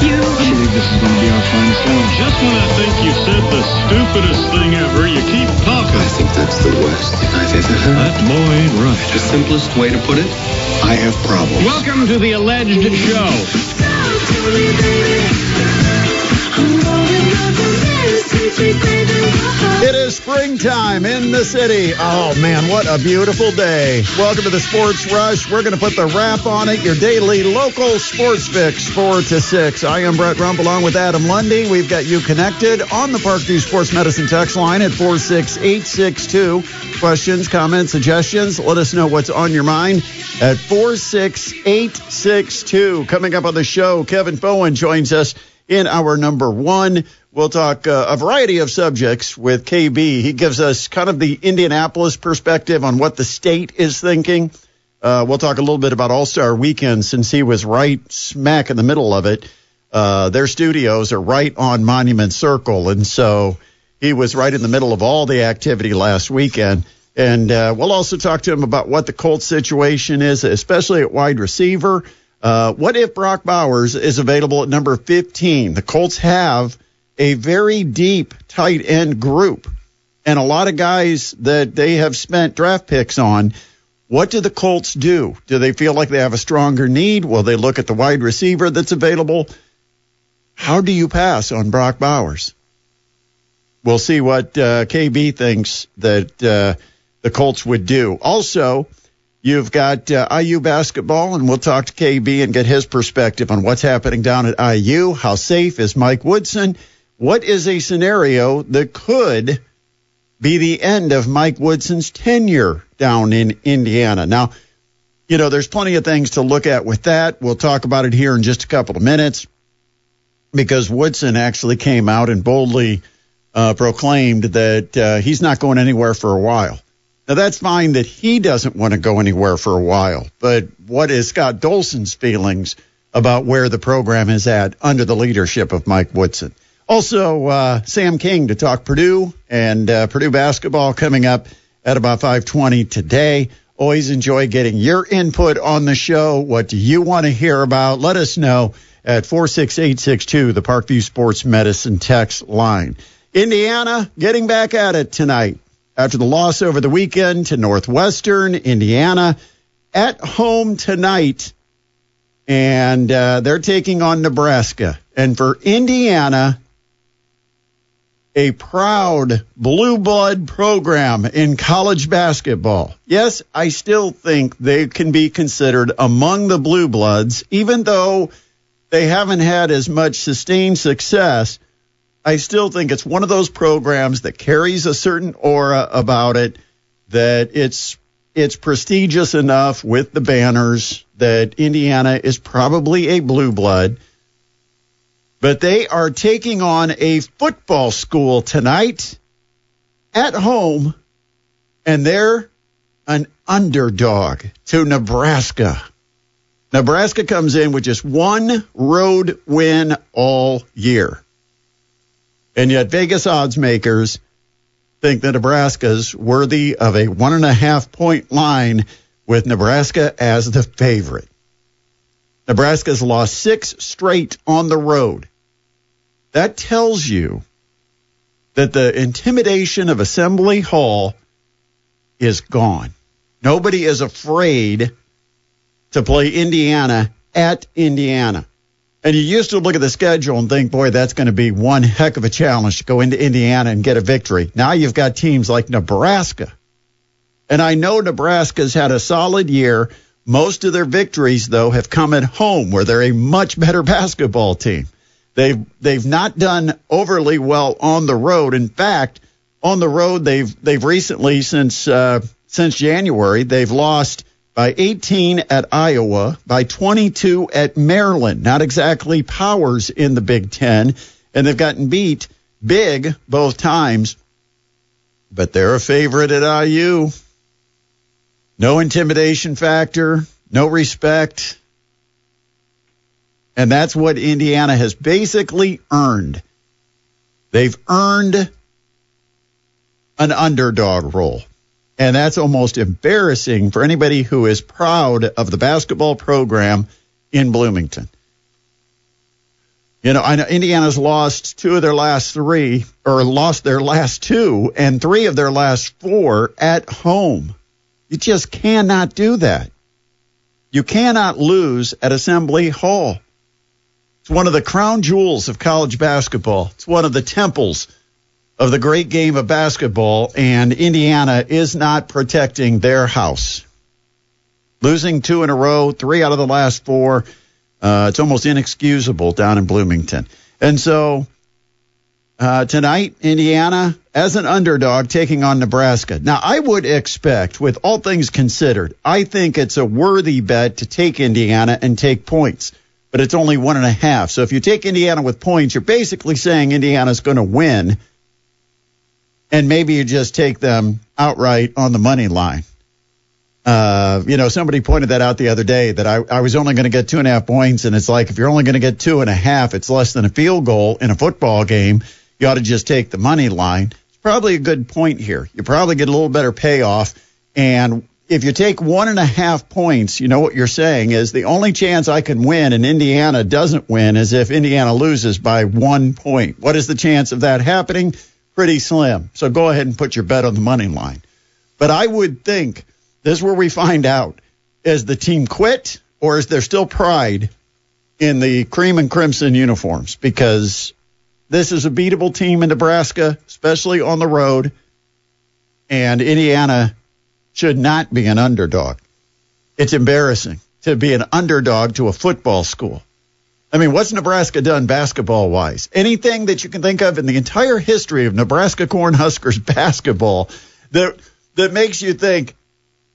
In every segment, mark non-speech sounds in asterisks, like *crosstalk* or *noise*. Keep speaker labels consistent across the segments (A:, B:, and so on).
A: going huge.
B: I believe this is going to be our finest hour.
C: Just when I think you've said the stupidest thing ever, you keep talking.
D: I think that's the worst thing I've ever heard.
C: That boy ain't right.
D: The simplest way to put it, I have problems.
E: Welcome to the alleged show.
F: It is springtime in the city. Oh, man, what a beautiful day. Welcome to the Sports Rush. We're going to put the wrap on it, your daily local sports fix, 4 to 6. I am Brett Rump along with Adam Lundy. We've got you connected on the Parkview Sports Medicine text line at 46862. Questions, comments, suggestions, let us know what's on your mind at 46862. Coming up on the show, Kevin Bowen joins us in our number one. We'll talk uh, a variety of subjects with KB. He gives us kind of the Indianapolis perspective on what the state is thinking. Uh, we'll talk a little bit about All Star Weekend since he was right smack in the middle of it. Uh, their studios are right on Monument Circle, and so he was right in the middle of all the activity last weekend. And uh, we'll also talk to him about what the Colts situation is, especially at wide receiver. Uh, what if Brock Bowers is available at number 15? The Colts have a very deep tight end group and a lot of guys that they have spent draft picks on. What do the Colts do? Do they feel like they have a stronger need? Will they look at the wide receiver that's available? How do you pass on Brock Bowers? We'll see what uh, KB thinks that uh, the Colts would do. Also, You've got uh, IU basketball, and we'll talk to KB and get his perspective on what's happening down at IU. How safe is Mike Woodson? What is a scenario that could be the end of Mike Woodson's tenure down in Indiana? Now, you know, there's plenty of things to look at with that. We'll talk about it here in just a couple of minutes because Woodson actually came out and boldly uh, proclaimed that uh, he's not going anywhere for a while. Now that's fine that he doesn't want to go anywhere for a while, but what is Scott Dolson's feelings about where the program is at under the leadership of Mike Woodson? Also, uh, Sam King to talk Purdue and uh, Purdue basketball coming up at about 5:20 today. Always enjoy getting your input on the show. What do you want to hear about? Let us know at 46862, the Parkview Sports Medicine text line. Indiana getting back at it tonight after the loss over the weekend to Northwestern, Indiana, at home tonight. And uh, they're taking on Nebraska. And for Indiana, a proud blue blood program in college basketball. Yes, I still think they can be considered among the blue bloods, even though they haven't had as much sustained success I still think it's one of those programs that carries a certain aura about it that it's it's prestigious enough with the banners that Indiana is probably a blue blood. But they are taking on a football school tonight at home, and they're an underdog to Nebraska. Nebraska comes in with just one road win all year. And yet, Vegas odds makers think that Nebraska's worthy of a one and a half point line with Nebraska as the favorite. Nebraska's lost six straight on the road. That tells you that the intimidation of Assembly Hall is gone. Nobody is afraid to play Indiana at Indiana. And you used to look at the schedule and think, boy, that's going to be one heck of a challenge to go into Indiana and get a victory. Now you've got teams like Nebraska. And I know Nebraska's had a solid year. Most of their victories, though, have come at home where they're a much better *laughs* basketball team. They've, they've not done overly well on the road. In fact, on the road, they've, they've recently, since, uh, since January, they've lost by 18 at Iowa, by 22 at Maryland. Not exactly powers in the Big Ten, and they've gotten beat big both times, but they're a favorite at IU. No intimidation factor, no respect. And that's what Indiana has basically earned. They've earned an underdog role. And that's almost embarrassing for anybody who is proud of the basketball program in Bloomington. You know, I know Indiana's lost two of their last three, or lost their last two, and three of their last four at home. You just cannot do that. You cannot lose at Assembly Hall. It's one of the crown jewels of college basketball. It's one of the temples of the great game of basketball, and Indiana is not protecting their house. Losing two in a row, three out of the last four. Uh, it's almost inexcusable down in Bloomington. And so uh, tonight, Indiana as an underdog taking on Nebraska. Now, I would expect, with all things considered, I think it's a worthy bet to take Indiana and take points, but it's only one and a half. So if you take Indiana with points, you're basically saying Indiana's going to win, and maybe you just take them outright on the money line. Uh, you know, somebody pointed that out the other day that I, I was only going to get two and a half points, and it's like if you're only going to get two and a half, it's less than a field goal in a football game. You ought to just take the money line. Probably a good point here. You probably get a little better payoff. And if you take one and a half points, you know what you're saying is the only chance I can win and Indiana doesn't win is if Indiana loses by one point. What is the chance of that happening? Pretty slim. So go ahead and put your bet on the money line. But I would think this is where we find out is the team quit or is there still pride in the cream and crimson uniforms? Because this is a beatable team in Nebraska, especially on the road, and Indiana should not be an underdog. It's embarrassing to be an underdog to a football school. I mean, what's Nebraska done basketball wise? Anything that you can think of in the entire history of Nebraska Cornhuskers *laughs* basketball that that makes you think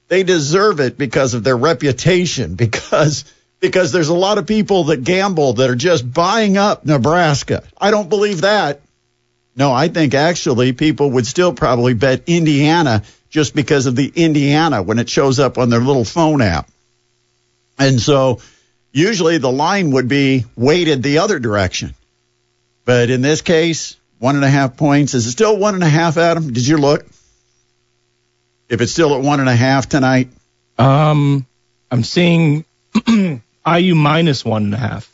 F: they deserve it because of their reputation, *laughs* because because there's a lot of people that gamble that are just buying up Nebraska. I don't believe that. No, I think actually people would still probably bet Indiana just because of the Indiana when it shows up on their little phone app. And so usually the line would be weighted the other direction. But in this case, one and a half points. Is it still one and a half, Adam? Did you look? If it's still at one and a half tonight?
A: Um, I'm seeing *clears throat* IU minus one and a half.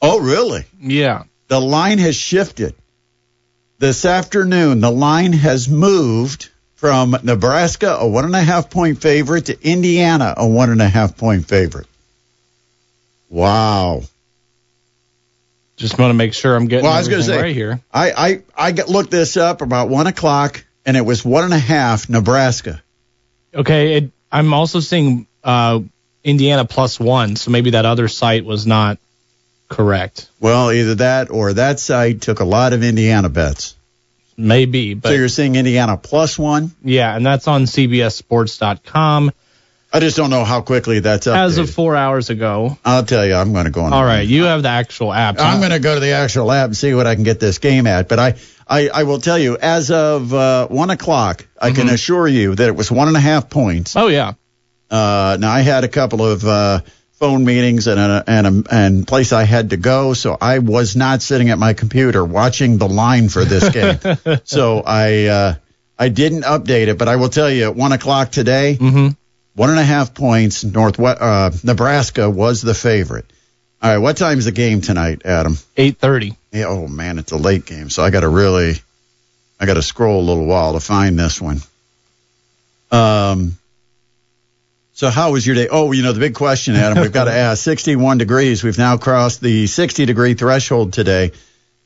F: Oh, really?
A: Yeah.
F: The line has shifted. This afternoon, the line has moved from Nebraska, a one and a half point favorite, to Indiana, a one and a half point favorite. Wow.
A: Just want to make sure I'm getting
F: Well, I was gonna say-
A: right here.
F: I, I, I looked this up about one o'clock, and it was one and a half Nebraska.
A: Okay, it, I'm also seeing uh, Indiana plus one, so maybe that other site was not correct.
F: Well, either that or that site took a lot of Indiana bets.
A: Maybe, but
F: so you're seeing Indiana plus one?
A: yeah, and that's on CBSSports.com
F: I just don't know how quickly that's up.
A: as of four hours ago.
F: I'll tell you, I'm going to go on.
A: All right, you have the actual app.
F: I'm going to go to the actual app and see what I can get this game at. But I, I, I will tell you, as of uh, one o'clock, I can assure you that it was one and a half points.
A: Oh yeah,
F: Uh, now I had a couple of uh, phone meetings and a, and a, and place I had to go, so I was not sitting at my computer watching the line for this *laughs* game. so I uh, I didn't update it, but I will tell you, at one o'clock today,
A: Mhm.
F: one and a half points. Northwest uh, Nebraska was the favorite. All right, what time's the game tonight, Adam?
A: eight thirty.
F: Yeah, oh man, it's a late game, so I got to really, I got to scroll a little while to find this one. Um, so how was your day? Oh, you know the big question, Adam. We've got to *laughs* ask. 61 degrees. We've now crossed the 60 degree threshold today,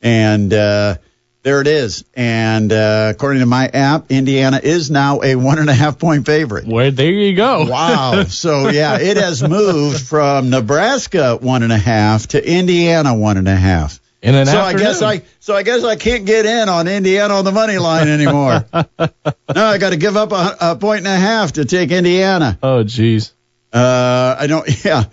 F: and uh, there it is. And uh, according to my app, Indiana is now a one and a half point favorite.
A: Well, there you go.
F: Wow. So yeah, it has moved from Nebraska one and a half to Indiana one and a half.
A: In an
F: so I guess. I so I guess I can't get in on Indiana on the money line anymore. *laughs* no, I got to give up a, a point and a half to take Indiana.
A: Oh jeez.
F: Uh, I don't. *laughs* Yeah.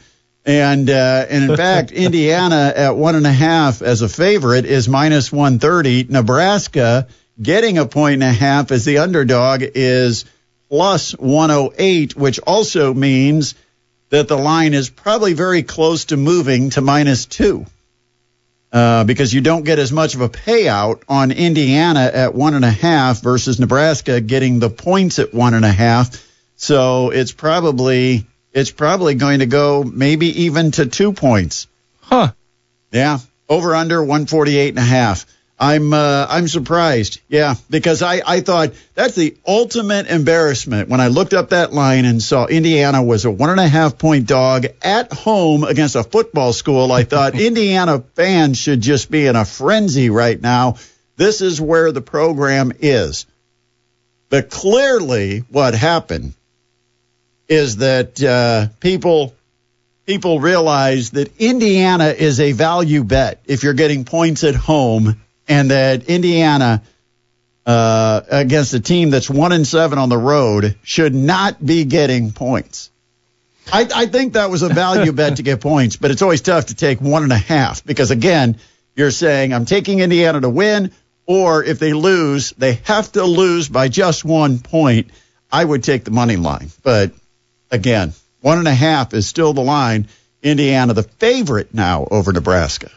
F: And uh, and in fact, *laughs* Indiana at one and a half as a favorite is minus 130. Nebraska getting a point and a half as the underdog is plus 108, which also means that the line is probably very close to moving to minus two. Uh, because you don't get as much of a payout on Indiana at one and a half versus Nebraska getting the points at one and a half. So it's probably it's probably going to go maybe even to two points.
A: Huh.
F: Yeah, over under 148 and a half. I'm uh, I'm surprised. Yeah, because I, I thought that's the ultimate embarrassment when I looked up that line and saw Indiana was a one and a half point dog at home against a football school. I thought *laughs* Indiana fans should just be in a frenzy right now. This is where the program is. But clearly, what happened is that uh, people people realize that Indiana is a value bet if you're getting points at home and that Indiana uh, against a team that's one and seven on the road should not be getting points. I, I think that was a value *laughs* bet to get points, but it's always tough to take one and a half because again, you're saying I'm taking Indiana to win, or if they lose, they have to lose by just one point. I would take the money line, but again, one and a half is still the line. Indiana, the favorite now over Nebraska.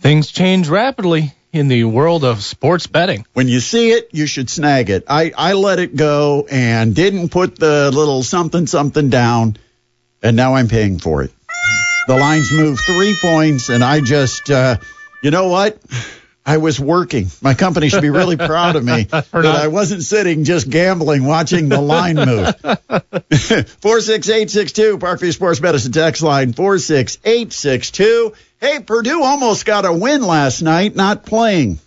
A: Things change rapidly in the world of sports betting.
F: When you see it, you should snag it. I, I let it go and didn't put the little something something down, and now I'm paying for it. The lines moved three points, and I just, uh, you know what? I was working. My company should be really proud of me *laughs* that I wasn't sitting just gambling, watching the line move. *laughs* *laughs* 46862, Parkview Sports Medicine text line 46862. Hey, Purdue almost got a win last night, not playing.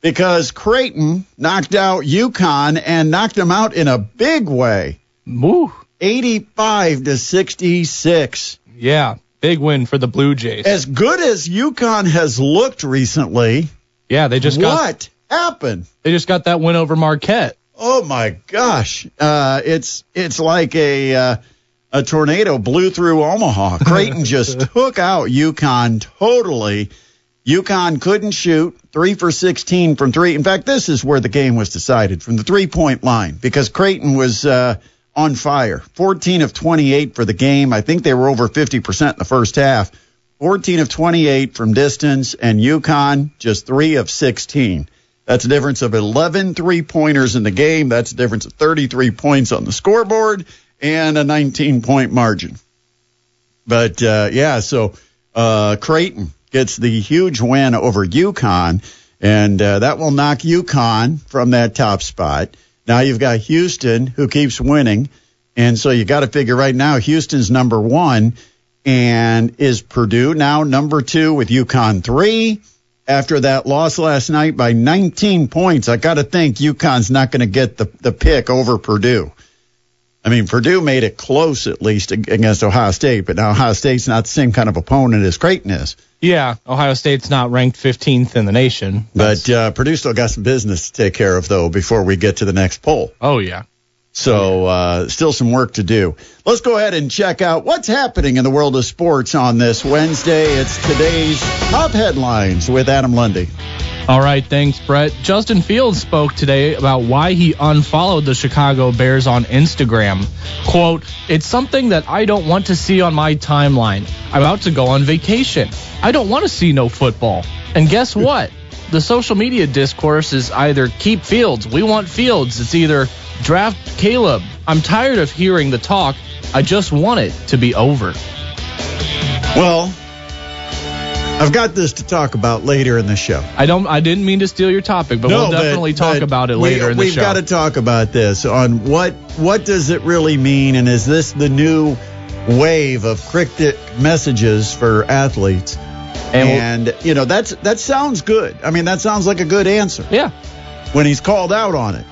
F: Because Creighton knocked out UConn and knocked them out in a big way.
A: Woo.
F: 85 to 66.
A: Yeah. Big win for the Blue Jays.
F: As good as UConn has looked recently,
A: yeah, they just got
F: what happened?
A: They just got that win over Marquette.
F: Oh my gosh, uh, it's it's like a uh, a tornado blew through Omaha. *laughs* Creighton just took out UConn totally. UConn couldn't shoot three for 16 from three. In fact, this is where the game was decided from the three point line because Creighton was. Uh, on fire. 14 of 28 for the game. I think they were over 50% in the first half. 14 of 28 from distance, and UConn just 3 of 16. That's a difference of 11 three pointers in the game. That's a difference of 33 points on the scoreboard and a 19 point margin. But uh, yeah, so uh, Creighton gets the huge win over UConn, and uh, that will knock UConn from that top spot. Now you've got Houston who keeps winning. And so you got to figure right now Houston's number one and is Purdue now number two with UConn three after that loss last night by 19 points. I got to think UConn's not going to get the, the pick over Purdue. I mean, Purdue made it close at least against Ohio State, but now Ohio State's not the same kind of opponent as Creighton is.
A: Yeah, Ohio State's not ranked 15th in the nation.
F: But uh, Purdue still got some business to take care of, though, before we get to the next poll.
A: Oh, yeah.
F: So uh, still some work to do. Let's go ahead and check out what's happening in the world of sports on this Wednesday. It's today's top headlines with Adam Lundy.
A: All right, thanks, Brett. Justin Fields spoke today about why he unfollowed the Chicago Bears on Instagram. Quote, It's something that I don't want to see on my timeline. I'm about to go on vacation. I don't want to see no football. And guess *laughs* what? The social media discourse is either keep Fields, we want Fields. It's either draft Caleb. I'm tired of hearing the talk. I just want it to be over.
F: Well, I've got this to talk about later in the show.
A: I don't. I didn't mean to steal your topic, but
F: no,
A: we'll definitely
F: but,
A: talk
F: but
A: about it
F: we,
A: later in the
F: we've
A: show.
F: We've got to talk about this on what what does it really mean, and is this the new wave of cryptic messages for athletes? And, and you know that's that sounds good. I mean, that sounds like a good answer.
A: Yeah.
F: When he's called out on it,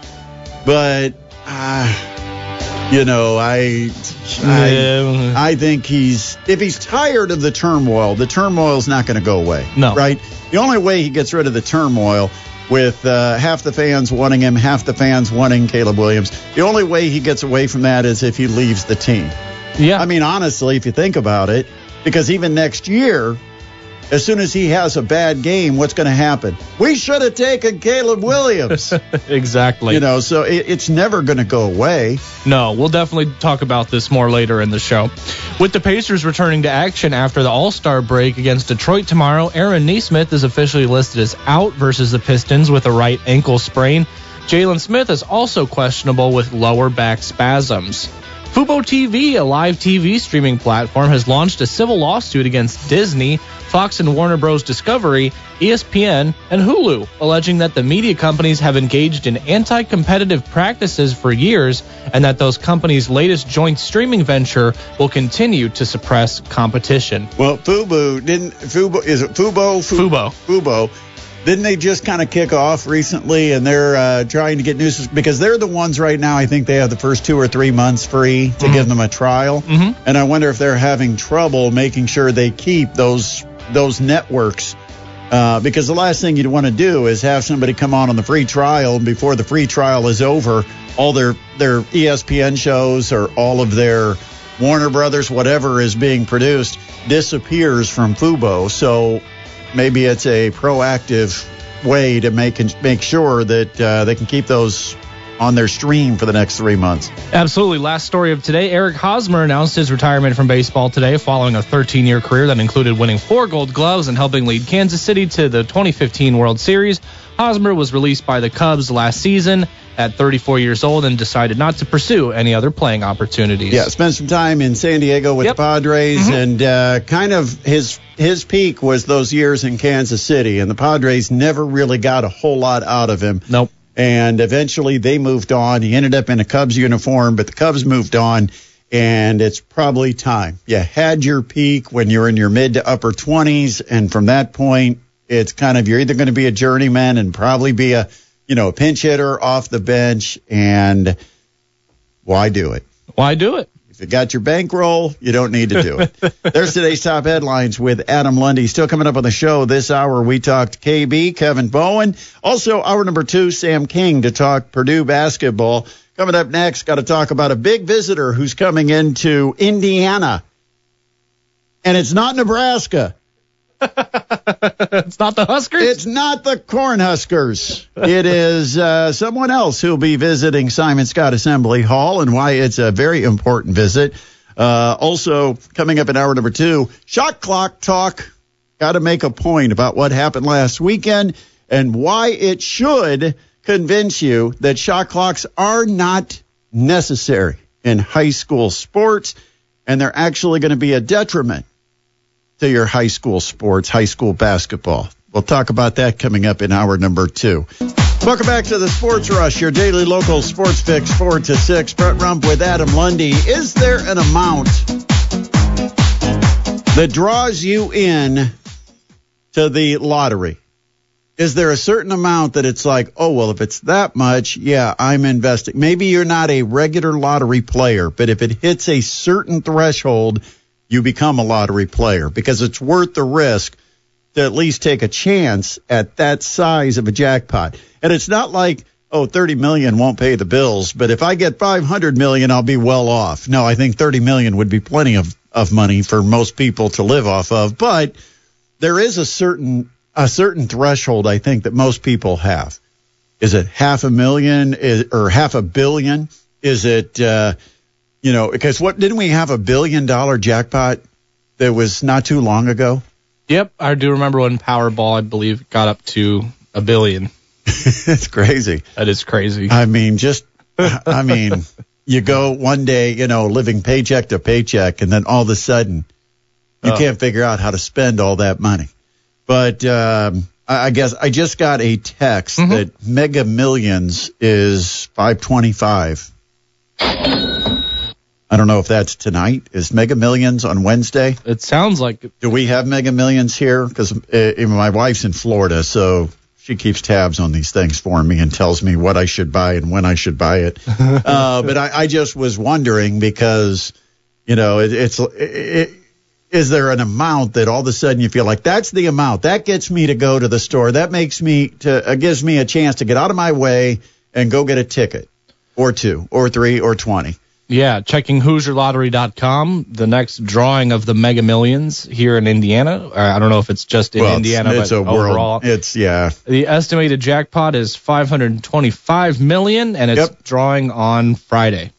F: but uh, you know, I, I, I think he's if he's tired of the turmoil, the turmoil's not going to go away.
A: No.
F: Right. The only way he gets rid of the turmoil with uh, half the fans wanting him, half the fans wanting Caleb Williams. The only way he gets away from that is if he leaves the team.
A: Yeah.
F: I mean, honestly, if you think about it, because even next year, as soon as he has a bad game, what's going to happen? We should have taken Caleb Williams. *laughs*
A: exactly.
F: you know, so it, it's never going to go away.
A: No, we'll definitely talk about this more later in the show. With the Pacers returning to action after the All Star break against Detroit tomorrow, Aaron Nesmith is officially listed as out versus the Pistons with a right ankle sprain. Jalen Smith is also questionable with lower back spasms. Fubo TV, a live TV streaming platform, has launched a civil lawsuit against Disney, Fox and Warner Bros. Discovery, ESPN, and Hulu, alleging that the media companies have engaged in anti competitive practices for years and that those companies' latest joint streaming venture will continue to suppress competition.
F: Well, Fubo didn't. Fubo is it Fubo?
A: Fubo.
F: Fubo. Didn't they just kind of kick off recently, and they're uh, trying to get news because they're the ones right now. I think they have the first two or three months free to give them a trial,
A: Mhm.
F: and I wonder if they're having trouble making sure they keep those those networks. Uh, because the last thing you'd want to do is have somebody come on on the free trial, and before the free trial is over, all their their ESPN shows or all of their Warner Brothers, whatever is being produced, disappears from Fubo. So maybe it's a proactive way to make make sure that uh, they can keep those on their stream for the next three months.
A: Absolutely. Last story of today Eric Hosmer announced his retirement from baseball today following a 13 year career that included winning four gold gloves and helping lead Kansas City to the 2015 World Series. Hosmer was released by the Cubs last season at 34 years old and decided not to pursue any other playing opportunities.
F: Yeah, spent some time in San Diego with
A: Yep.
F: the Padres, and uh, kind of his his peak was those years in Kansas City, and the Padres never really got a whole lot out of him.
A: Nope.
F: And eventually they moved on. He ended up in a Cubs uniform, but the Cubs moved on, and it's probably time. You had your peak when you're in your mid to upper 20s, and from that point, it's kind of you're either going to be a journeyman and probably be a you know a pinch hitter off the bench, and why do it?
A: Why do it?
F: If you got your bankroll, you don't need to do it. *laughs* There's today's top headlines with Adam Lundy. Still coming up on the show this hour, we talked KB, Kevin Bowen. Also, hour number two, Sam King to talk Purdue basketball. Coming up next, got to talk about a big visitor who's coming into Indiana. And it's not Nebraska. *laughs*
A: it's not the Huskers?
F: It's not the Cornhuskers. It is uh, someone else who'll be visiting Simon Skjodt Assembly Hall and why it's a very important visit. Uh, also, coming up in hour number two, shot clock talk. Got to make a point about what happened last weekend and why it should convince you that shot clocks are not necessary in high school sports and they're actually going to be a detriment to your high school sports, high school basketball. We'll talk about that coming up in hour number two. Welcome back to the Sports Rush, your daily local sports fix, four to six. Brett Rump with Adam Lundy. Is there an amount that draws you in to the lottery? Is there a certain amount that it's like, oh, well, if it's that much, yeah, I'm investing. Maybe you're not a regular lottery player, but if it hits a certain threshold, you become a lottery player because it's worth the risk to at least take a chance at that size of a jackpot. And it's not like, oh, 30 million won't pay the bills, but if I get 500 million, I'll be well off. No, I think 30 million would be plenty of, of money for most people to live off of, but there is a certain, a certain threshold I think that most people have. Is it half a million is, or half a billion? Is it, uh, you know, because what didn't we have a billion dollar jackpot that was not too long ago?
A: Yep, I do remember when Powerball, I believe, got up to a billion. *laughs*
F: it's crazy.
A: That is crazy.
F: I mean, just, I mean, you go one day, you know, living paycheck to paycheck, and then all of a sudden, you
A: Oh.
F: can't figure out how to spend all that money. But um, I guess I just got a text
A: Mhm.
F: that Mega Millions is 525. I don't know if that's tonight. Is Mega Millions on Wednesday?
A: It sounds like
F: Do we have Mega Millions here? Because uh, my wife's in Florida, so she keeps tabs on these things for me and tells me what I should buy and when I should buy it. *laughs* uh, but I, I just was wondering because, you know, it, it's. It, it, is there an amount that all of a sudden you feel like that's the amount that gets me to go to the store? That makes me to uh, gives me a chance to get out of my way and go get a ticket, or two, or three, or twenty.
A: Yeah, checking HoosierLottery.com. The next drawing of the Mega Millions here in Indiana. I don't know if it's just in
F: well,
A: Indiana,
F: it's, it's
A: but
F: a
A: overall,
F: world. It's yeah.
A: the estimated jackpot is 525 million, and it's
F: Yep.
A: drawing on Friday.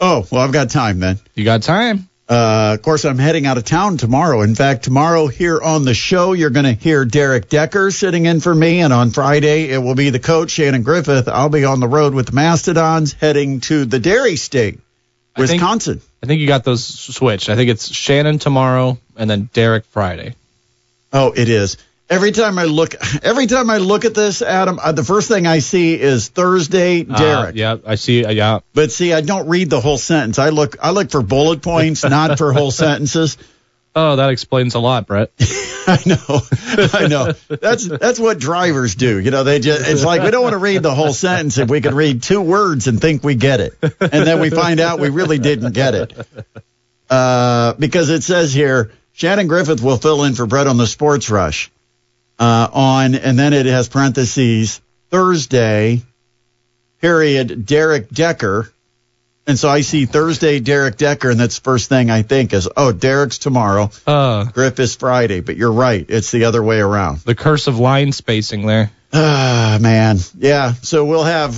F: Oh well, I've got time then.
A: You got time?
F: Uh, of course, I'm heading out of town tomorrow. In fact, tomorrow here on the show, you're going to hear Derek Decker sitting in for me. And on Friday, it will be the coach, Shannon Griffith. I'll be on the road with the Mastodons heading to the Dairy State,
A: I think-
F: Wisconsin.
A: I think you got those switched. I think it's Shannon tomorrow, and then Derek Friday.
F: Oh, it is. Every time I look, *laughs* every time I look at this, Adam, uh, the first thing I see is Thursday,
A: Uh,
F: Derek.
A: yeah, I see. Uh, yeah,
F: But see, I don't read the whole sentence. I look, I look for bullet points, not for whole *laughs* sentences.
A: Oh, that explains a lot, Brett. *laughs*
F: I know, I know. That's that's what drivers do. You know, they just it's like we don't want to read the whole sentence if we can read two words and think we get it, and then we find out we really didn't get it. Uh, because it says here, Shannon Griffith will fill in for Brett on the Sports Rush. Uh, on and then it has parentheses Thursday, period. Derek Decker. And so I see Thursday, Derek Decker, and that's the first thing I think is, oh, Derek's tomorrow.
A: Uh,
F: Griff is Friday, but you're right. It's the other way around.
A: the curse of line spacing there.
F: Ah, man. Yeah. So we'll have.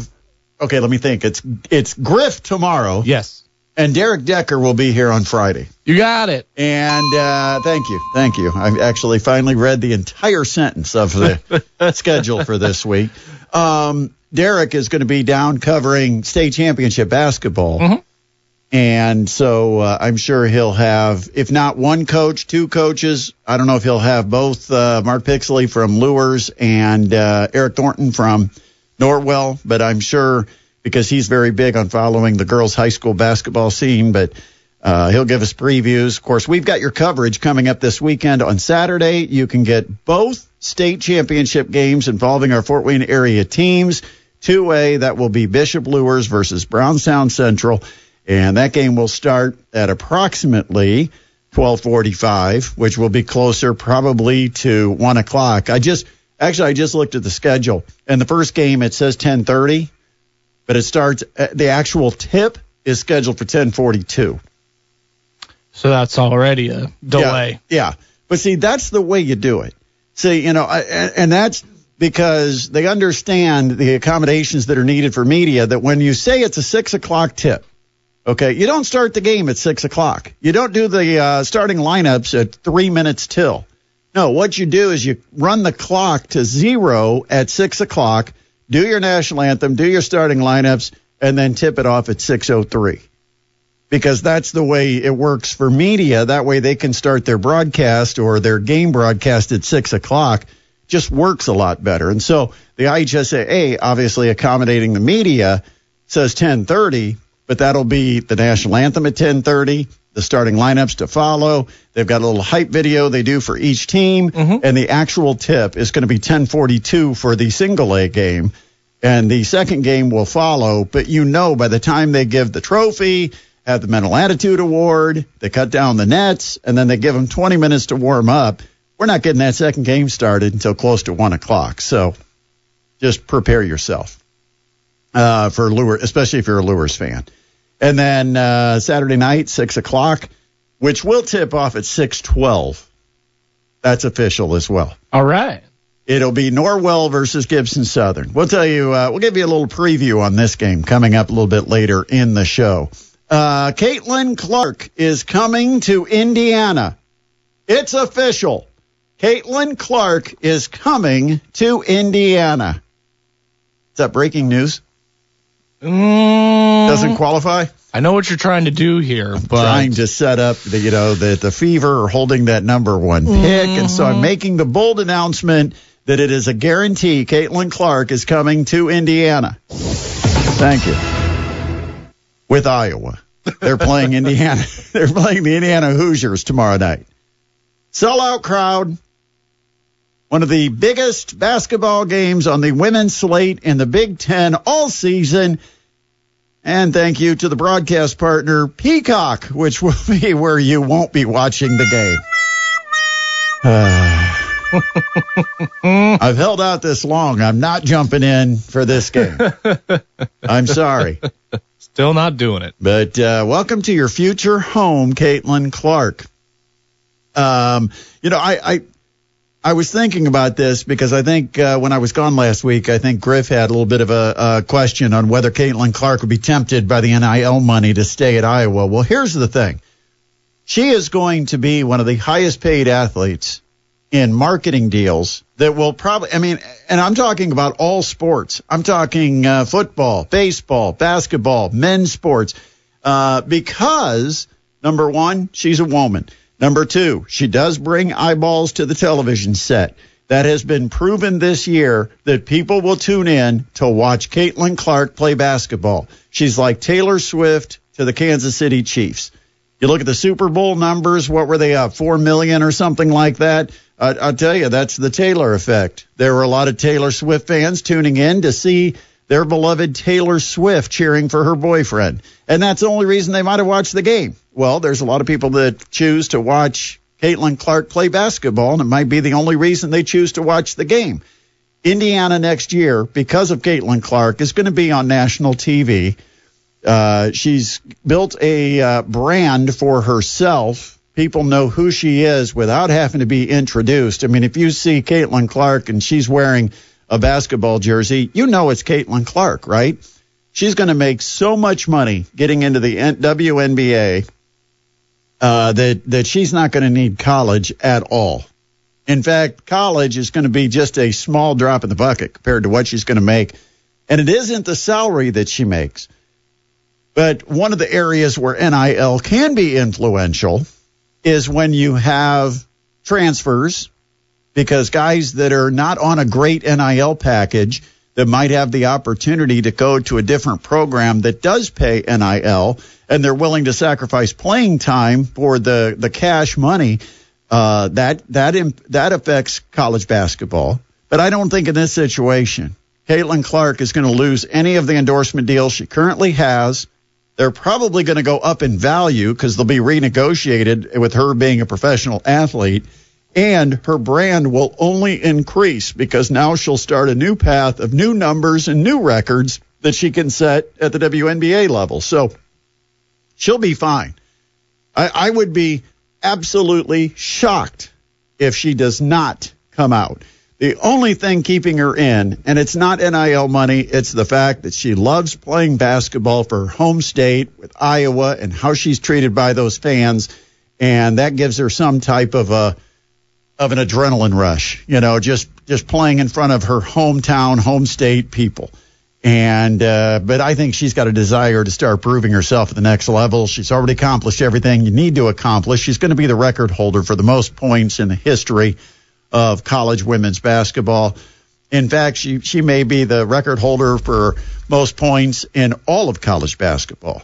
F: Okay, let me think. It's it's Griff tomorrow,
A: Yes,
F: and Derek Decker will be here on Friday.
A: you got it.
F: And uh, thank you, thank you. I actually finally read the entire sentence of the *laughs* schedule for this week. Um, Derek is going to be down covering state championship basketball.
A: Mhm.
F: And so uh, I'm sure he'll have, if not one coach, two coaches. I don't know if he'll have both uh, Mark Pixley from Luers and uh, Eric Thornton from Norwell, but I'm sure because he's very big on following the girls' high school basketball scene. But uh, he'll give us previews. Of course, we've got your coverage coming up this weekend on Saturday. You can get both state championship games involving our Fort Wayne area teams. 2A, that will be Bishop Luers versus Brownstown Central. And that game will start at approximately 1245, which will be closer probably to 1 o'clock. I just, actually, I just looked at the schedule. And the first game, it says 1030, but it starts, uh, the actual tip is scheduled for 1042.
A: So that's already a delay.
F: Yeah, yeah. But see, that's the way you do it. See, you know, I, and, that's because they understand the accommodations that are needed for media. That when you say it's a six o'clock tip, okay, you don't start the game at six o'clock. You don't do the uh, starting lineups at three minutes till. No, what you do is you run the clock to zero at six o'clock, do your national anthem, do your starting lineups, and then tip it off at six o three because that's the way it works for media. That way they can start their broadcast or their game broadcast at six o'clock. Just works a lot better. And so the IHSAA, obviously accommodating the media, says 10:30, but that'll be the national anthem at 10:30. The starting lineups to follow. They've got a little hype video they do for each team, mm-hmm. and the actual tip is going to be 10:42 for the single A game, and the second game will follow. But you know, by the time they give the trophy, have the mental attitude award, they cut down the nets, and then they give them 20 minutes to warm up. We're not getting that second game started until close to one o'clock. So just prepare yourself uh, for Lure, especially if you're a Luers fan. And then uh, Saturday night, six o'clock, which will tip off at 6:12. That's official as well.
A: All right.
F: It'll be Norwell versus Gibson Southern. We'll tell you, uh, we'll give you a little preview on this game coming up a little bit later in the show. Uh, Caitlin Clark is coming to Indiana. It's official. Caitlin Clark is coming to Indiana. Is that breaking news?
A: Mm,
F: Doesn't qualify?
A: I know what you're trying to do here, but
F: trying to set up the you know the the fever or holding that number one pick, and so I'm making the bold announcement that it is a guarantee. Caitlin Clark is coming to Indiana. Thank you. With Iowa, they're playing Indiana. *laughs* *laughs* They're playing the Indiana Hoosiers tomorrow night. Sellout crowd. One of the biggest basketball games on the women's slate in the Big Ten all season. And thank you to the broadcast partner, Peacock, which will *laughs* be where you won't be watching the game. *sighs* Ah. *laughs* I've held out this long. I'm not jumping in for this game. *laughs* I'm sorry.
A: Still not doing it.
F: But uh, welcome to your future home, Caitlin Clark. Um, you know, I, I I was thinking about this because I think uh, when I was gone last week, I think Griff had a little bit of a, a question on whether Caitlin Clark would be tempted by the NIL money to stay at Iowa. Well, here's the thing. She is going to be one of the highest paid athletes in marketing deals that will probably, I mean, and I'm talking about all sports. I'm talking uh, football, baseball, basketball, men's sports, uh, because number one, she's a woman. Number two, she does bring eyeballs to the television set. That has been proven this year that people will tune in to watch Caitlin Clark play basketball. She's like Taylor Swift to the Kansas City Chiefs. You look at the Super Bowl numbers, what were they up? Four million or something like that? Uh, I'll tell you, that's the Taylor effect. There were a lot of Taylor Swift fans tuning in to see their beloved Taylor Swift cheering for her boyfriend. And that's the only reason they might have watched the game. Well, there's a lot of people that choose to watch Caitlin Clark play basketball, and it might be the only reason they choose to watch the game. Indiana next year, because of Caitlin Clark, is going to be on national TV. Uh, she's built a uh, brand for herself. People know who she is without having to be introduced. I mean, if you see Caitlin Clark and she's wearing a basketball jersey, you know it's Caitlin Clark, right? She's going to make so much money getting into the WNBA uh, that that she's not going to need college at all. In fact, college is going to be just a small drop in the bucket compared to what she's going to make, and it isn't the salary that she makes. But one of the areas where NIL can be influential is when you have transfers, because guys that are not on a great NIL package that might have the opportunity to go to a different program that does pay NIL and they're willing to sacrifice playing time for the, the cash money, uh, that, that, imp, that affects college basketball. But I don't think in this situation, Caitlin Clark is going to lose any of the endorsement deals she currently has they're probably going to go up in value because they'll be renegotiated with her being a professional athlete. And her brand will only increase because now she'll start a new path of new numbers and new records that she can set at the WNBA level. So she'll be fine. I, I would be absolutely shocked if she does not come out. The only thing keeping her in, and it's not NIL money, it's the fact that she loves playing basketball for her home state with Iowa and how she's treated by those fans. And that gives her some type of a, of an adrenaline rush, you know, just, just playing in front of her hometown, home state people. And, uh, but I think she's got a desire to start proving herself at the next level. She's already accomplished everything you need to accomplish. She's going to be the record holder for the most points in the history of college women's basketball. In fact, she, she may be the record holder for most points in all of college basketball.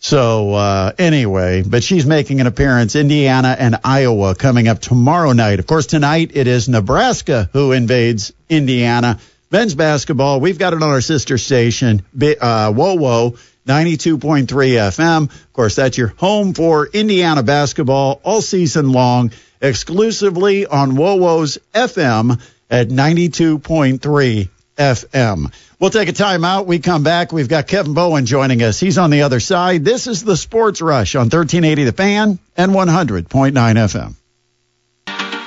F: So uh, anyway, but she's making an appearance. Indiana and Iowa coming up tomorrow night. Of course, tonight it is Nebraska who invades Indiana. Men's basketball, we've got it on our sister station, uh, Whoa Whoa, 92.3 FM. Of course, that's your home for Indiana basketball all season long exclusively on WOWO's FM at 92.3 FM. We'll take a timeout. We come back. We've got Kevin Bowen joining us. He's on the other side. This is the Sports Rush on 1380 The Fan and 100.9 FM.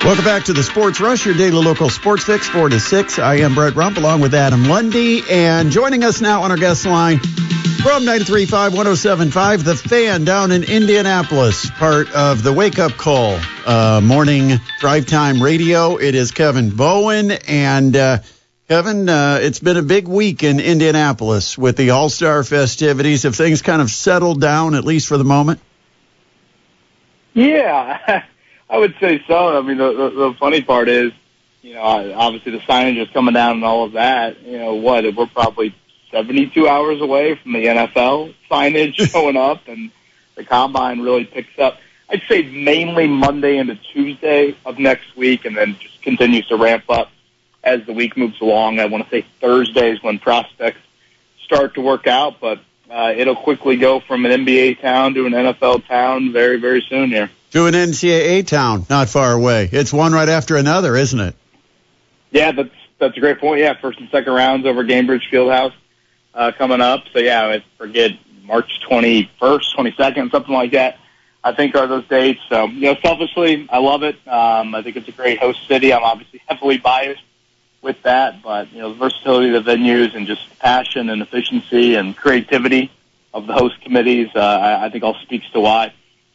F: Welcome back to the Sports Rush, your daily local sports fix, 4 to 6. I am Brett Rump along with Adam Lundy. And joining us now on our guest line, from 93.5, 107.5, The Fan down in Indianapolis, part of the Wake Up Call uh, morning drive time radio. It is Kevin Bowen. And uh, Kevin, uh, it's been a big week in Indianapolis with the All Star festivities. Have things kind of settled down, at least for the moment?
G: Yeah, *laughs* I would say so. I mean, the, the, the funny part is, you know, obviously the signage is coming down and all of that. You know, what, we're probably 72 hours away from the NFL signage *laughs* showing up, and the combine really picks up. I'd say mainly Monday into Tuesday of next week, and then just continues to ramp up as the week moves along. I want to say Thursdays when prospects start to work out, but uh, it'll quickly go from an NBA town to an NFL town very, very soon here.
F: to an NCAA town not far away. It's one right after another, isn't it?
G: Yeah, that's that's a great point. Yeah, first and second rounds over Gainbridge Fieldhouse uh, coming up. So yeah, I forget March 21st, 22nd, something like that. I think are those dates. So you know, selfishly, I love it. Um, I think it's a great host city. I'm obviously *laughs* heavily biased with that, but you know, the versatility of the venues and just passion and efficiency and creativity of the host committees, uh, I, I think all speaks to why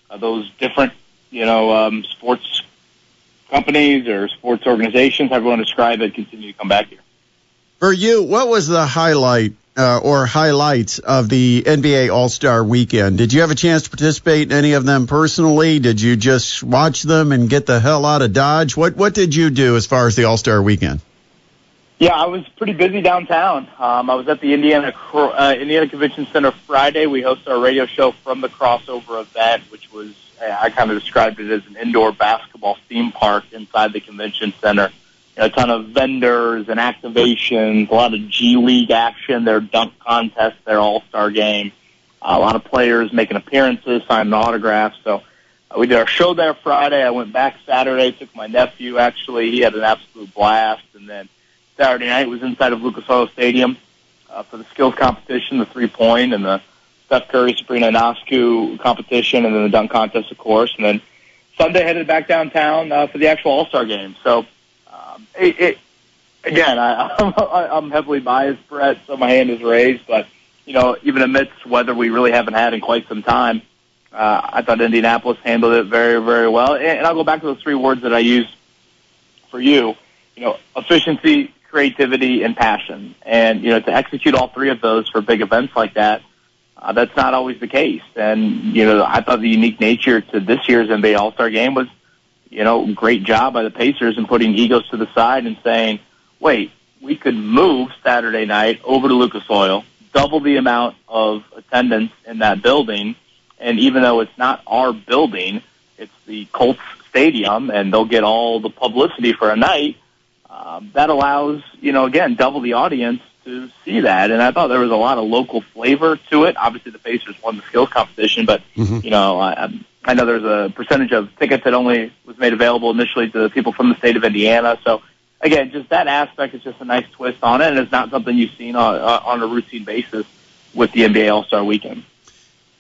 G: uh, those different, you know, um, sports companies or sports organizations, however you want to describe it, continue to come back here.
F: For you, what was the highlight uh, or highlights of the NBA All Star Weekend? Did you have a chance to participate in any of them personally? Did you just watch them and get the hell out of Dodge? What What did you do as far as the All Star Weekend?
G: Yeah, I was pretty busy downtown. Um, I was at the Indiana uh, Indiana Convention Center Friday. We hosted our radio show from the crossover event, which was I kind of described it as an indoor basketball theme park inside the convention center. A ton of vendors and activations, a lot of G League action, their dunk contest, their All Star game, a lot of players making appearances, signing autographs. So uh, we did our show there Friday. I went back Saturday, took my nephew. Actually, he had an absolute blast, and then Saturday night was inside of Lucas Oil Stadium uh, for the skills competition, the three point, and the Steph Curry, Sabrina Ionescu competition, and then the dunk contest, of course. And then Sunday headed back downtown uh, for the actual All Star game. So, it, it, again, I, *laughs* I'm, I'm heavily biased, Brett, so my hand is raised. But you know, even amidst weather we really haven't had in quite some time, uh, I thought Indianapolis handled it very, very well. And, and I'll go back to those three words that I used for you. You know, efficiency, creativity, and passion. And you know, to execute all three of those for big events like that uh, that's not always the case. And, you know, I thought the unique nature to this year's NBA All-Star game was, you know, great job by the Pacers in putting egos to the side and saying, wait, we could move Saturday night over to Lucas Oil, double the amount of attendance in that building, and even though it's not our building, it's the Colts stadium, and they'll get all the publicity for a night. Um, that allows, you know, again, double the audience to see that, and I thought there was a lot of local flavor to it. Obviously, the Pacers won the skills competition, but mm-hmm. you know, I, I know there's a percentage of tickets that only was made available initially to people from the state of Indiana. So, again, just that aspect is just a nice twist on it, and it's not something you've seen on, uh, on a routine basis with the NBA All Star Weekend.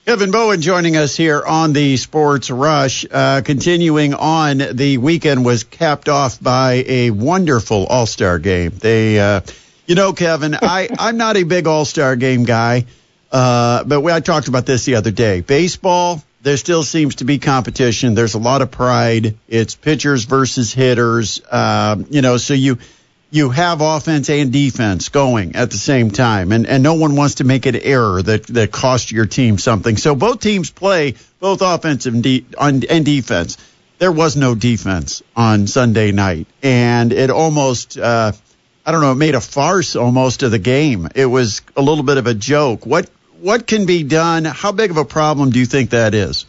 F: Kevin Bowen joining us here on the Sports Rush. Uh, continuing on, the weekend was capped off by a wonderful All Star game. They uh, you know, Kevin, *laughs* I, I'm not a big all star game guy, uh, but we, I talked about this the other day. Baseball, there still seems to be competition. There's a lot of pride. It's pitchers versus hitters. Uh, you know, so you you have offense and defense going at the same time, and and no one wants to make an error that that costs your team something. So both teams play both offense and, de- on, and defense. There was no defense on Sunday night, and it almost. Uh, I don't know, it made a farce almost of the game. It was a little bit of a joke. What what can be done? How big of a problem do you think that is?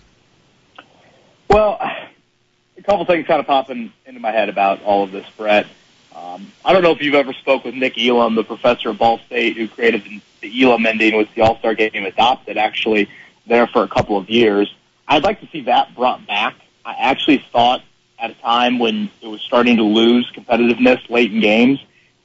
G: Well, a couple things kind of popping into my head about all of this, Brett. Um, I don't know if you've ever spoke with Nick Elam, the professor of Ball State who created the, the Elam ending with the All-Star game adopted, actually there for a couple of years. I'd like to see that brought back. I actually thought at a time when it was starting to lose competitiveness late in games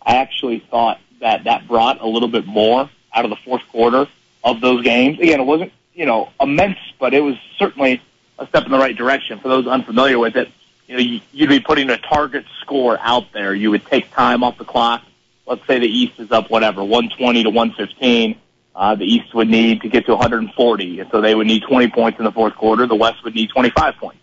G: I actually thought that that brought a little bit more out of the fourth quarter of those games. Again, it wasn't, you know, immense, but it was certainly a step in the right direction. For those unfamiliar with it, you know, you'd be putting a target score out there. You would take time off the clock. Let's say the East is up, whatever, 120 to 115. Uh, the East would need to get to 140, and so they would need 20 points in the fourth quarter. The West would need 25 points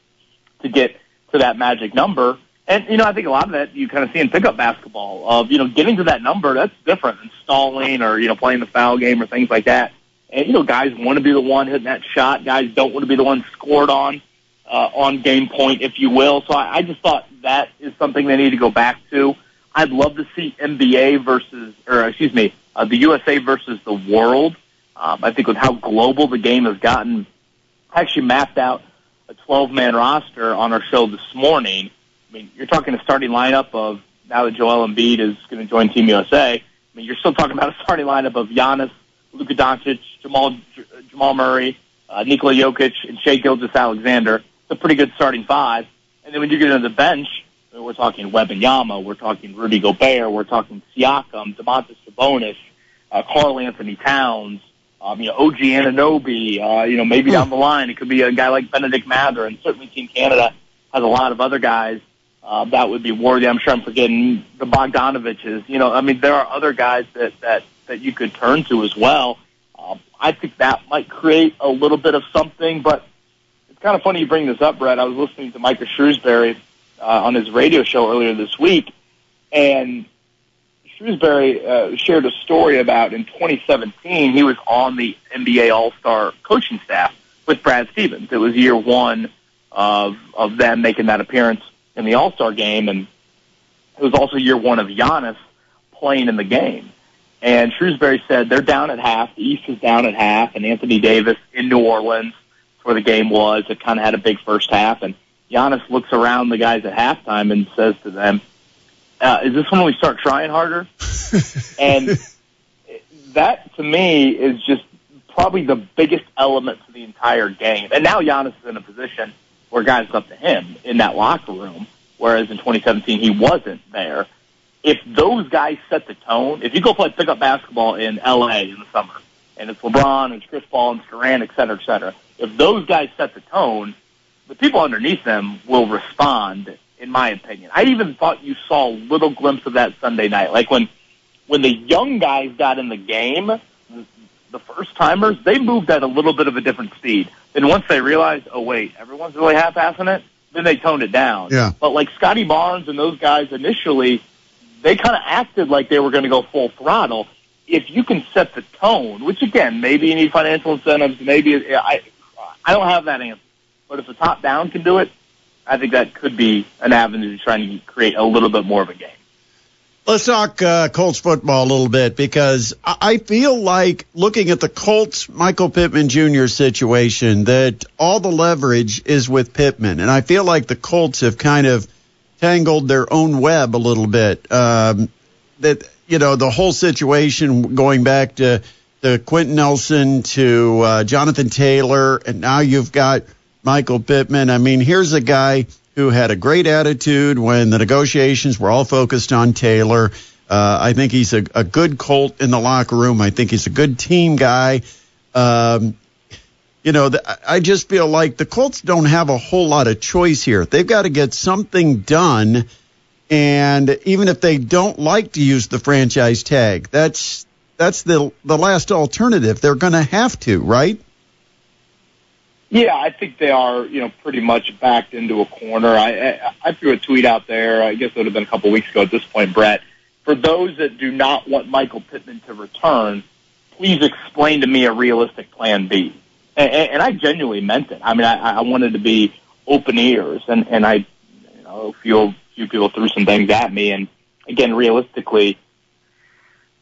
G: to get to that magic number. And you know, I think a lot of that you kind of see in pickup basketball of you know getting to that number. That's different than stalling or you know playing the foul game or things like that. And you know, guys want to be the one hitting that shot. Guys don't want to be the one scored on uh, on game point, if you will. So I, I just thought that is something they need to go back to. I'd love to see NBA versus, or excuse me, uh, the USA versus the world. Um, I think with how global the game has gotten, I actually mapped out a 12-man roster on our show this morning I mean, you're talking a starting lineup of now that Joel Embiid is going to join Team USA. I mean, you're still talking about a starting lineup of Giannis, Luka Doncic, Jamal Jamal Murray, uh, Nikola Jokic, and Shai Gilgeous-Alexander. It's a pretty good starting five. And then when you get into the bench, we're talking Wembanyama, we're talking Rudy Gobert, we're talking Siakam, Domantas Sabonis, uh, Karl-Anthony Towns, um, you know, OG Anunoby, uh, you know, maybe down the line it could be a guy like Bennedict Mathurin, and certainly Team Canada has a lot of other guys uh, that would be worthy. I'm sure I'm forgetting the Bogdanoviches. You know, I mean, there are other guys that that that you could turn to as well. Um, I think that might create a little bit of something, but it's kind of funny you bring this up, Brett. I was listening to Micah Shrewsberry uh, on his radio show earlier this week, and Shrewsberry uh, shared a story about in 2017 he was on the NBA All Star coaching staff with Brad Stevens. It was year one of of them making that appearance in the All Star game, and it was also year one of Giannis playing in the game. And Shrewsberry said they're down at half. The East is down at half, and Anthony Davis in New Orleans, where the game was, it kind of had a big first half. And Giannis looks around the guys at halftime and says to them, uh, "Is this when we start trying harder?" *laughs* and that, to me, is just probably the biggest element to the entire game. And now Giannis is in a position where guys up to him in that locker room, whereas in 2017 he wasn't there. If those guys set the tone, if you go play pickup basketball in LA in the summer, and it's LeBron and it's Chris Paul and Durant, et cetera, et cetera, if those guys set the tone, the people underneath them will respond, in my opinion. I even thought you saw a little glimpse of that Sunday night. Like when when the young guys got in the game, the first timers, they moved at a little bit of a different speed. Then once they realized, oh wait, everyone's really half assing it, then they toned it down.
F: Yeah.
G: But like Scottie Barnes and those guys initially, they kind of acted like they were going to go full throttle. If you can set the tone, which again, maybe you need financial incentives, maybe I, I don't have that answer. But if the top down can do it, I think that could be an avenue to trying to create a little bit more of a game.
F: Let's talk uh, Colts football a little bit because I I feel like looking at the Colts Michael Pittman Jr. situation that all the leverage is with Pittman, and I feel like the Colts have kind of tangled their own web a little bit. Um, that you know the whole situation going back to to Quenton Nelson to uh, Jonathan Taylor, and now you've got Michael Pittman. I mean, here's a guy who had a great attitude when the negotiations were all focused on Taylor. Uh, I think he's a, a good Colt in the locker room. I think he's a good team guy. Um, you know, I just feel like the Colts don't have a whole lot of choice here. They've got to get something done. And even if they don't like to use the franchise tag, that's that's the the last alternative. They're going to have to, right?
G: Yeah, I think they are, you know, pretty much backed into a corner. I, I, I threw a tweet out there. I guess it would have been a couple weeks ago at this point, Brett. For those that do not want Michael Pittman to return, please explain to me a realistic plan B. And, and I genuinely meant it. I mean, I, I wanted to be open ears, and and I, you know, a few few people threw some things at me, and again, realistically,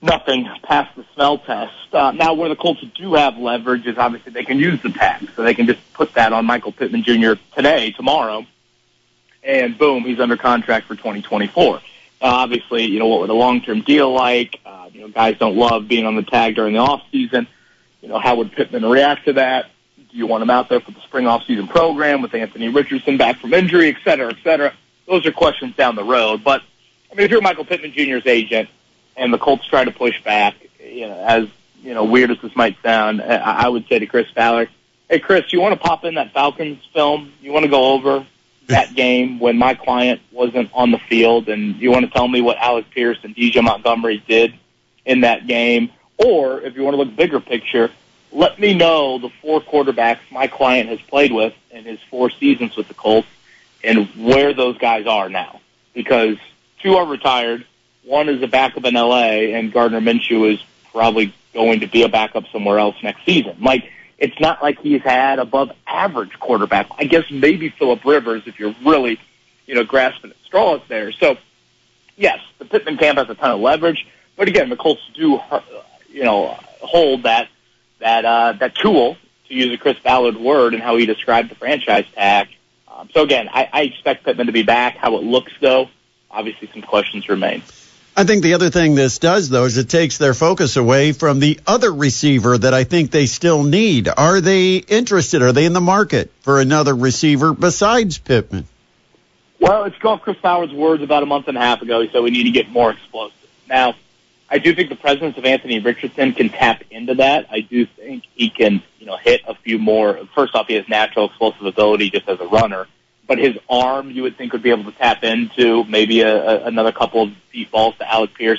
G: nothing past the smell test. Uh, now, where the Colts do have leverage is obviously they can use the tag, so they can just put that on Michael Pittman Jr. today, tomorrow, and boom, he's under contract for 2024. Uh, obviously, you know what would a long-term deal like? Uh, you know, guys don't love being on the tag during the off season. You know, how would Pittman react to that? Do you want him out there for the spring off-season program with Anthony Richardson back from injury, et cetera, et cetera? Those are questions down the road. But I mean, if you're Michael Pittman Jr.'s agent and the Colts try to push back, you know, as you know, weird as this might sound, I I would say to Chris Ballard, "Hey, Chris, you want to pop in that Falcons film? You want to go over that *laughs* game when my client wasn't on the field, and you want to tell me what Alec Pierce and DJ Montgomery did in that game, or if you want to look bigger picture, let me know the four quarterbacks my client has played with in his four seasons with the Colts, and where those guys are now, because two are retired." One is a backup in LA, and Gardner Minshew is probably going to be a backup somewhere else next season. Like, it's not like he's had above average quarterback. I guess maybe Philip Rivers if you're really, you know, grasping at straws there. So, yes, the Pittman camp has a ton of leverage, but again, the Colts do, you know, hold that that uh, that tool to use a Chris Ballard word and how he described the franchise tag. Um, so again, I, I expect Pittman to be back. How it looks, though, obviously some questions remain.
F: I think the other thing this does, though, is it takes their focus away from the other receiver that I think they still need. Are they interested? Are they in the market for another receiver besides Pittman?
G: Well, it's Golf Chris Ballard's words about a month and a half ago. He said we need to get more explosive. Now, I do think the presence of Anthony Richardson can tap into that. I do think he can, you know, hit a few more. First off, he has natural explosive ability just as a runner but his arm you would think would be able to tap into maybe a, a, another couple of deep balls to Alec Pierce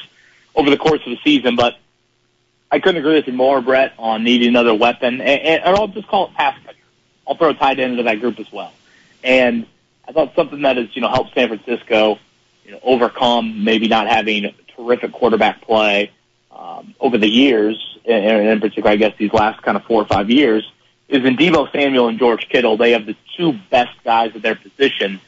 G: over the course of the season. But I couldn't agree with you more, Brett, on needing another weapon, and, and I'll just call it pass catcher. I'll throw a tight end into that group as well. And I thought something that has you know helped San Francisco overcome maybe not having terrific quarterback play um, over the years, and in particular, I guess these last kind of four or five years is in Deebo Samuel and George Kittle. They have the two best guys at their position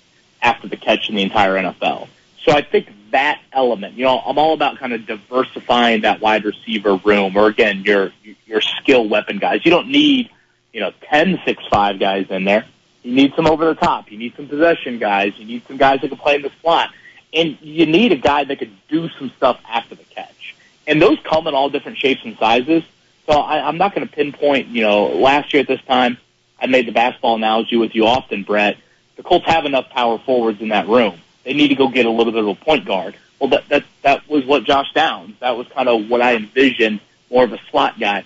G: after the catch in the entire NFL. So I think that element, you know, I'm all about kind of diversifying that wide receiver room, or again, your your skill weapon guys. You don't need, you know, ten six five guys in there. You need some over the top. You need some possession guys. You need some guys that can play in the slot, and you need a guy that can do some stuff after the catch. And those come in all different shapes and sizes. So I, I'm not going to pinpoint, you know, last year at this time, I made the basketball analogy with you often, Brett. The Colts have enough power forwards in that room. They need to go get a little bit of a point guard. Well, that that that was what Josh Downs. That was kind of what I envisioned, more of a slot guy.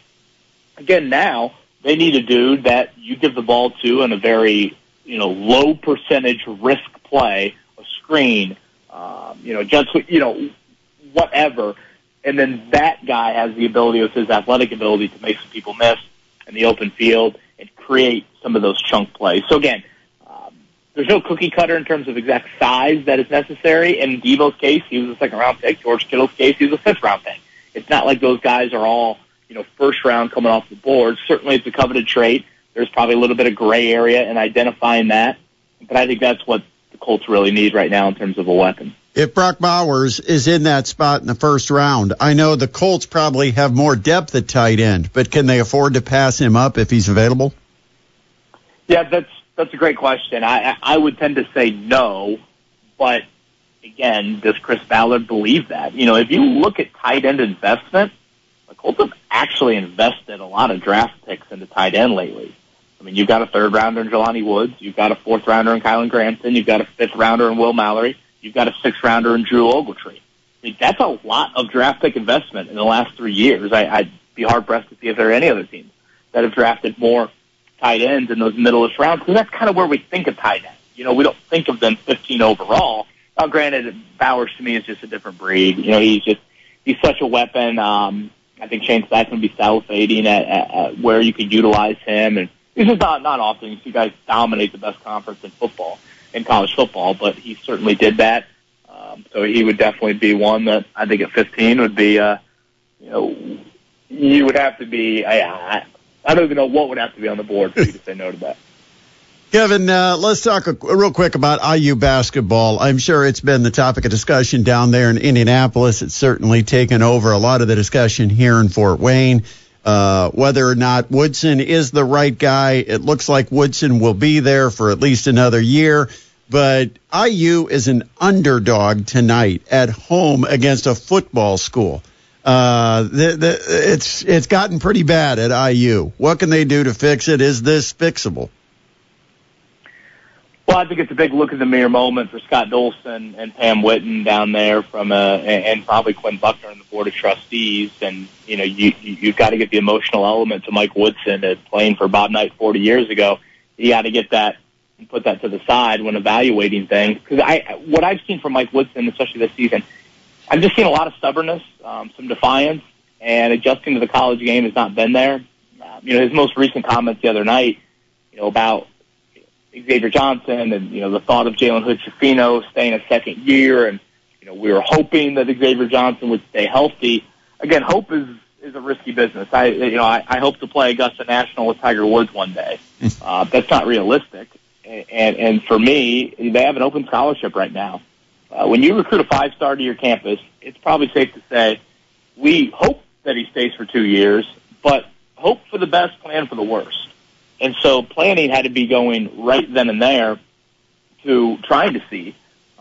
G: Again, now they need a dude that you give the ball to in a very you know low percentage risk play, a screen, um, you know, just you know, whatever and then that guy has the ability with his athletic ability to make some people miss in the open field and create some of those chunk plays. So again, um, there's no cookie cutter in terms of exact size that is necessary. In Deebo's case, he was a second round pick. George Kittle's case, he was a fifth round pick. It's not like those guys are all, you know, first round coming off the board. Certainly it's a coveted trait. There's probably a little bit of gray area in identifying that. But I think that's what Colts really need right now in terms of a weapon
F: if Brock Bowers is in that spot in the first round. I know the Colts probably have more depth at tight end, but can they afford to pass him up if he's available?
G: Yeah, that's that's a great question. I I would tend to say no, but again, does Chris Ballard believe that? You know, if you look at tight end investment, the Colts have actually invested a lot of draft picks into tight end lately. I mean, you've got a third rounder in Jelani Woods, you've got a fourth rounder in Kylen Granson, you've got a fifth rounder in Will Mallory You've got a six rounder in Drew Ogletree. I mean, that's a lot of draft pick investment in the last three years. I, I'd be hard pressed to see if there are any other teams that have drafted more tight ends in those middleish rounds because that's kind of where we think of tight ends. You know, we don't think of them 15 overall. Now, granted, Bowers to me is just a different breed. You know, he's just he's such a weapon. Um, I think Shane Steichen would be salivating at, at, at where you could utilize him, and this is not not often you see guys dominate the best conference in football in college football, but he certainly did that. Um, so he would definitely be one that I think at 15 would be, uh, you know, you would have to be. I, I, I don't even know what would have to be on the board for you to say no to that. *laughs*
F: Kevin, uh, let's talk a, real quick about IU basketball. I'm sure it's been the topic of discussion down there in Indianapolis. It's certainly taken over a lot of the discussion here in Fort Wayne. Uh, whether or not Woodson is the right guy, it looks like Woodson will be there for at least another year. But IU is an underdog tonight at home against a football school. Uh, the, the, it's it's gotten pretty bad at IU. What can they do to fix it? Is this fixable?
G: Well, I think it's a big look in the mirror moment for Scott Dolson and Pam Whitten down there from uh, and probably Quinn Buckner and the board of trustees. And you know, you, you you've got to get the emotional element to Mike Woodson at playing for Bob Knight 40 years ago. You got to get that and put that to the side when evaluating things. Because I, what I've seen from Mike Woodson, especially this season, I've just seen a lot of stubbornness, um, some defiance, and adjusting to the college game has not been there. Um, you know, his most recent comments the other night, you know, about Xavier Johnson and you know the thought of Jalen Hood-Schifino staying a second year, and you know we were hoping that Xavier Johnson would stay healthy. Again, hope is is a risky business. I you know I, I hope to play Augusta National with Tiger Woods one day. *laughs* Uh, that's not realistic and and for me, they have an open scholarship right now. Uh, when you recruit a five star to your campus, it's probably safe to say we hope that he stays for two years, but hope for the best, plan for the worst. And so planning had to be going right then and there to trying to see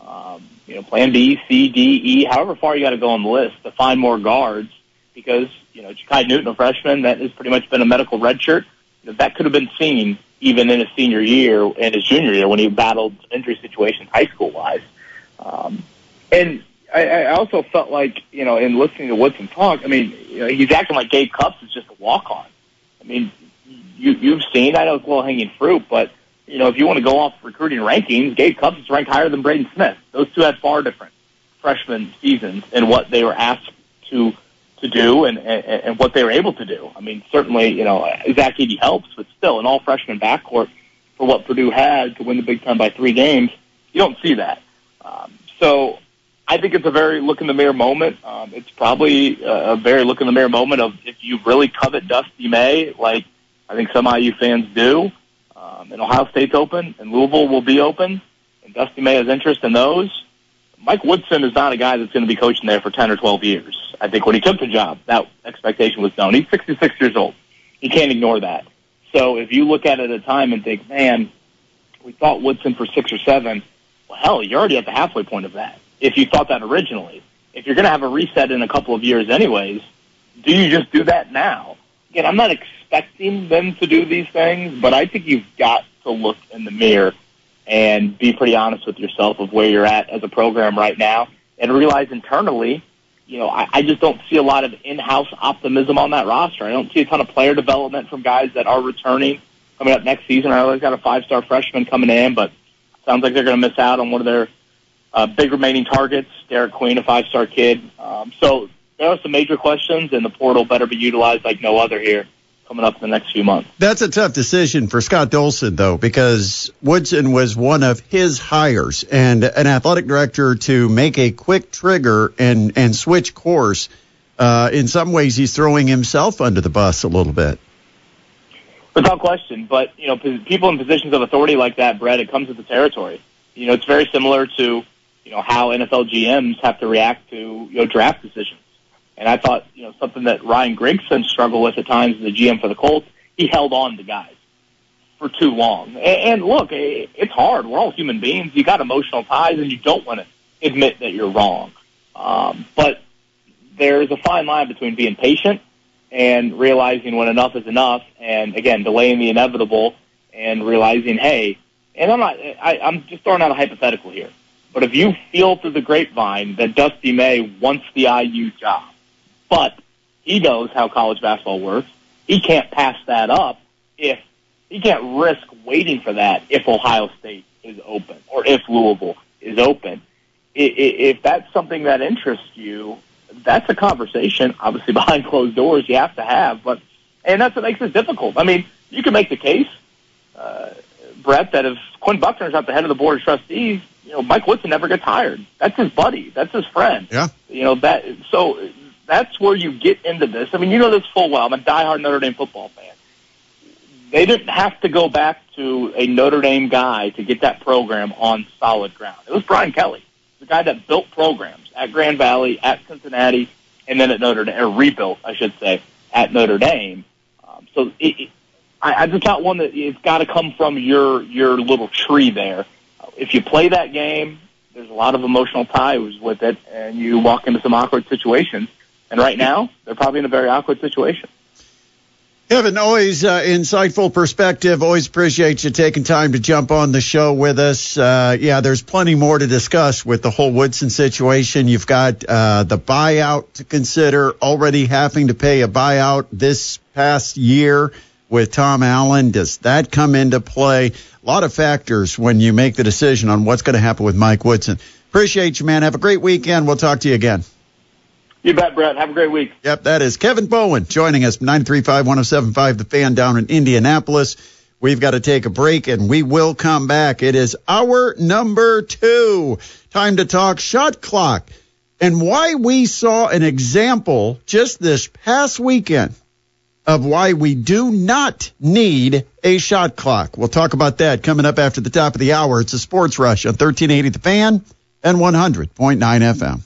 G: um, you know, plan B, C, D, E, however far you got to go on the list to find more guards because, you know, Jakai Newton, a freshman, that has pretty much been a medical redshirt. That could have been seen even in his senior year and his junior year when he battled injury situations high school wise. Um, and I, I also felt like, you know, in listening to Woodson talk, I mean, you know, he's acting like Gabe Cupps is just a walk on. I mean, you, you've seen, I know it's low hanging fruit, but, you know, if you want to go off recruiting rankings, Gabe Cupps is ranked higher than Braden Smith. Those two had far different freshman seasons and what they were asked to to do and, and, and what they were able to do. I mean, certainly, you know, Zach Edey helps, but still, an all freshman backcourt for what Purdue had to win the Big Ten by three games, you don't see that. Um, so I think it's a very look in the mirror moment. Um, it's probably a very look in the mirror moment of if you really covet Dusty May, like I think some IU fans do, um, and Ohio State's open, and Louisville will be open, and Dusty May has interest in those. Mike Woodson is not a guy that's going to be coaching there for 10 or 12 years. I think when he took the job, that expectation was known. He's 66 years old. You can't ignore that. So if you look at it at a time and think, man, we thought Woodson for six or seven, well, hell, you're already at the halfway point of that. If you thought that originally, if you're going to have a reset in a couple of years anyways, do you just do that now? Again, I'm not expecting them to do these things, but I think you've got to look in the mirror and be pretty honest with yourself of where you're at as a program right now and realize internally, you know, I, I just don't see a lot of in-house optimism on that roster. I don't see a ton of player development from guys that are returning coming up next season. I always got a five-star freshman coming in, but sounds like they're going to miss out on one of their uh, big remaining targets. Derik Queen, a five-star kid. Um, so there are some major questions, and the portal better be utilized like no other here coming up in the next few months.
F: That's a tough decision for Scott Dolson, though, because Woodson was one of his hires, and an athletic director to make a quick trigger and and switch course. Uh, in some ways, he's throwing himself under the bus a little bit.
G: Without question, but you know, people in positions of authority like that, Brett, it comes with the territory. You know, it's very similar to you know how NFL GMs have to react to you know draft decisions. And I thought, you know, something that Ryan Grigson struggled with at times as the GM for the Colts, he held on to guys for too long. And, and look, it's hard. We're all human beings. You got emotional ties, and you don't want to admit that you're wrong. Um, but there's a fine line between being patient and realizing when enough is enough, and again, delaying the inevitable and realizing, hey, and I'm not, I, I'm just throwing out a hypothetical here. But if you feel through the grapevine that Dusty May wants the IU job, but he knows how college basketball works. He can't pass that up if he can't risk waiting for that if Ohio State is open or if Louisville is open. If that's something that interests you, that's a conversation, obviously *laughs* behind closed doors, you have to have. But and that's what makes it difficult. I mean, you can make the case, uh, Brett, that if Quinn Buckner's not the head of the board of trustees, you know, Mike Woodson never gets hired. That's his buddy. That's his friend.
F: Yeah.
G: You know that. So that's where you get into this. I mean, you know this full well. I'm a diehard Notre Dame football fan. They didn't have to go back to a Notre Dame guy to get that program on solid ground. It was Brian Kelly, the guy that built programs at Grand Valley, at Cincinnati, and then at Notre Dame, or rebuilt, I should say, at Notre Dame. Um, so it, it, I, I just got one that it's got to come from your your little tree there. If you play that game, there's a lot of emotional ties with it, and you walk into some awkward situations and right now, they're probably in a very awkward situation.
F: Kevin, always uh, insightful perspective. Always appreciate you taking time to jump on the show with us. Uh, yeah, there's plenty more to discuss with the whole Woodson situation. You've got uh, the buyout to consider, already having to pay a buyout this past year with Tom Allen. Does that come into play? A lot of factors when you make the decision on what's going to happen with Mike Woodson. Appreciate you, man. Have a great weekend. We'll talk to you again.
G: You bet, Brett. Have a great week.
F: Yep, that is Kevin Bowen joining us, 935 1075, the fan down in Indianapolis. We've got to take a break and we will come back. It is hour number two. Time to talk shot clock and why we saw an example just this past weekend of why we do not need a shot clock. We'll talk about that coming up after the top of the hour. It's a sports rush on 1380 The Fan and 100.9 FM.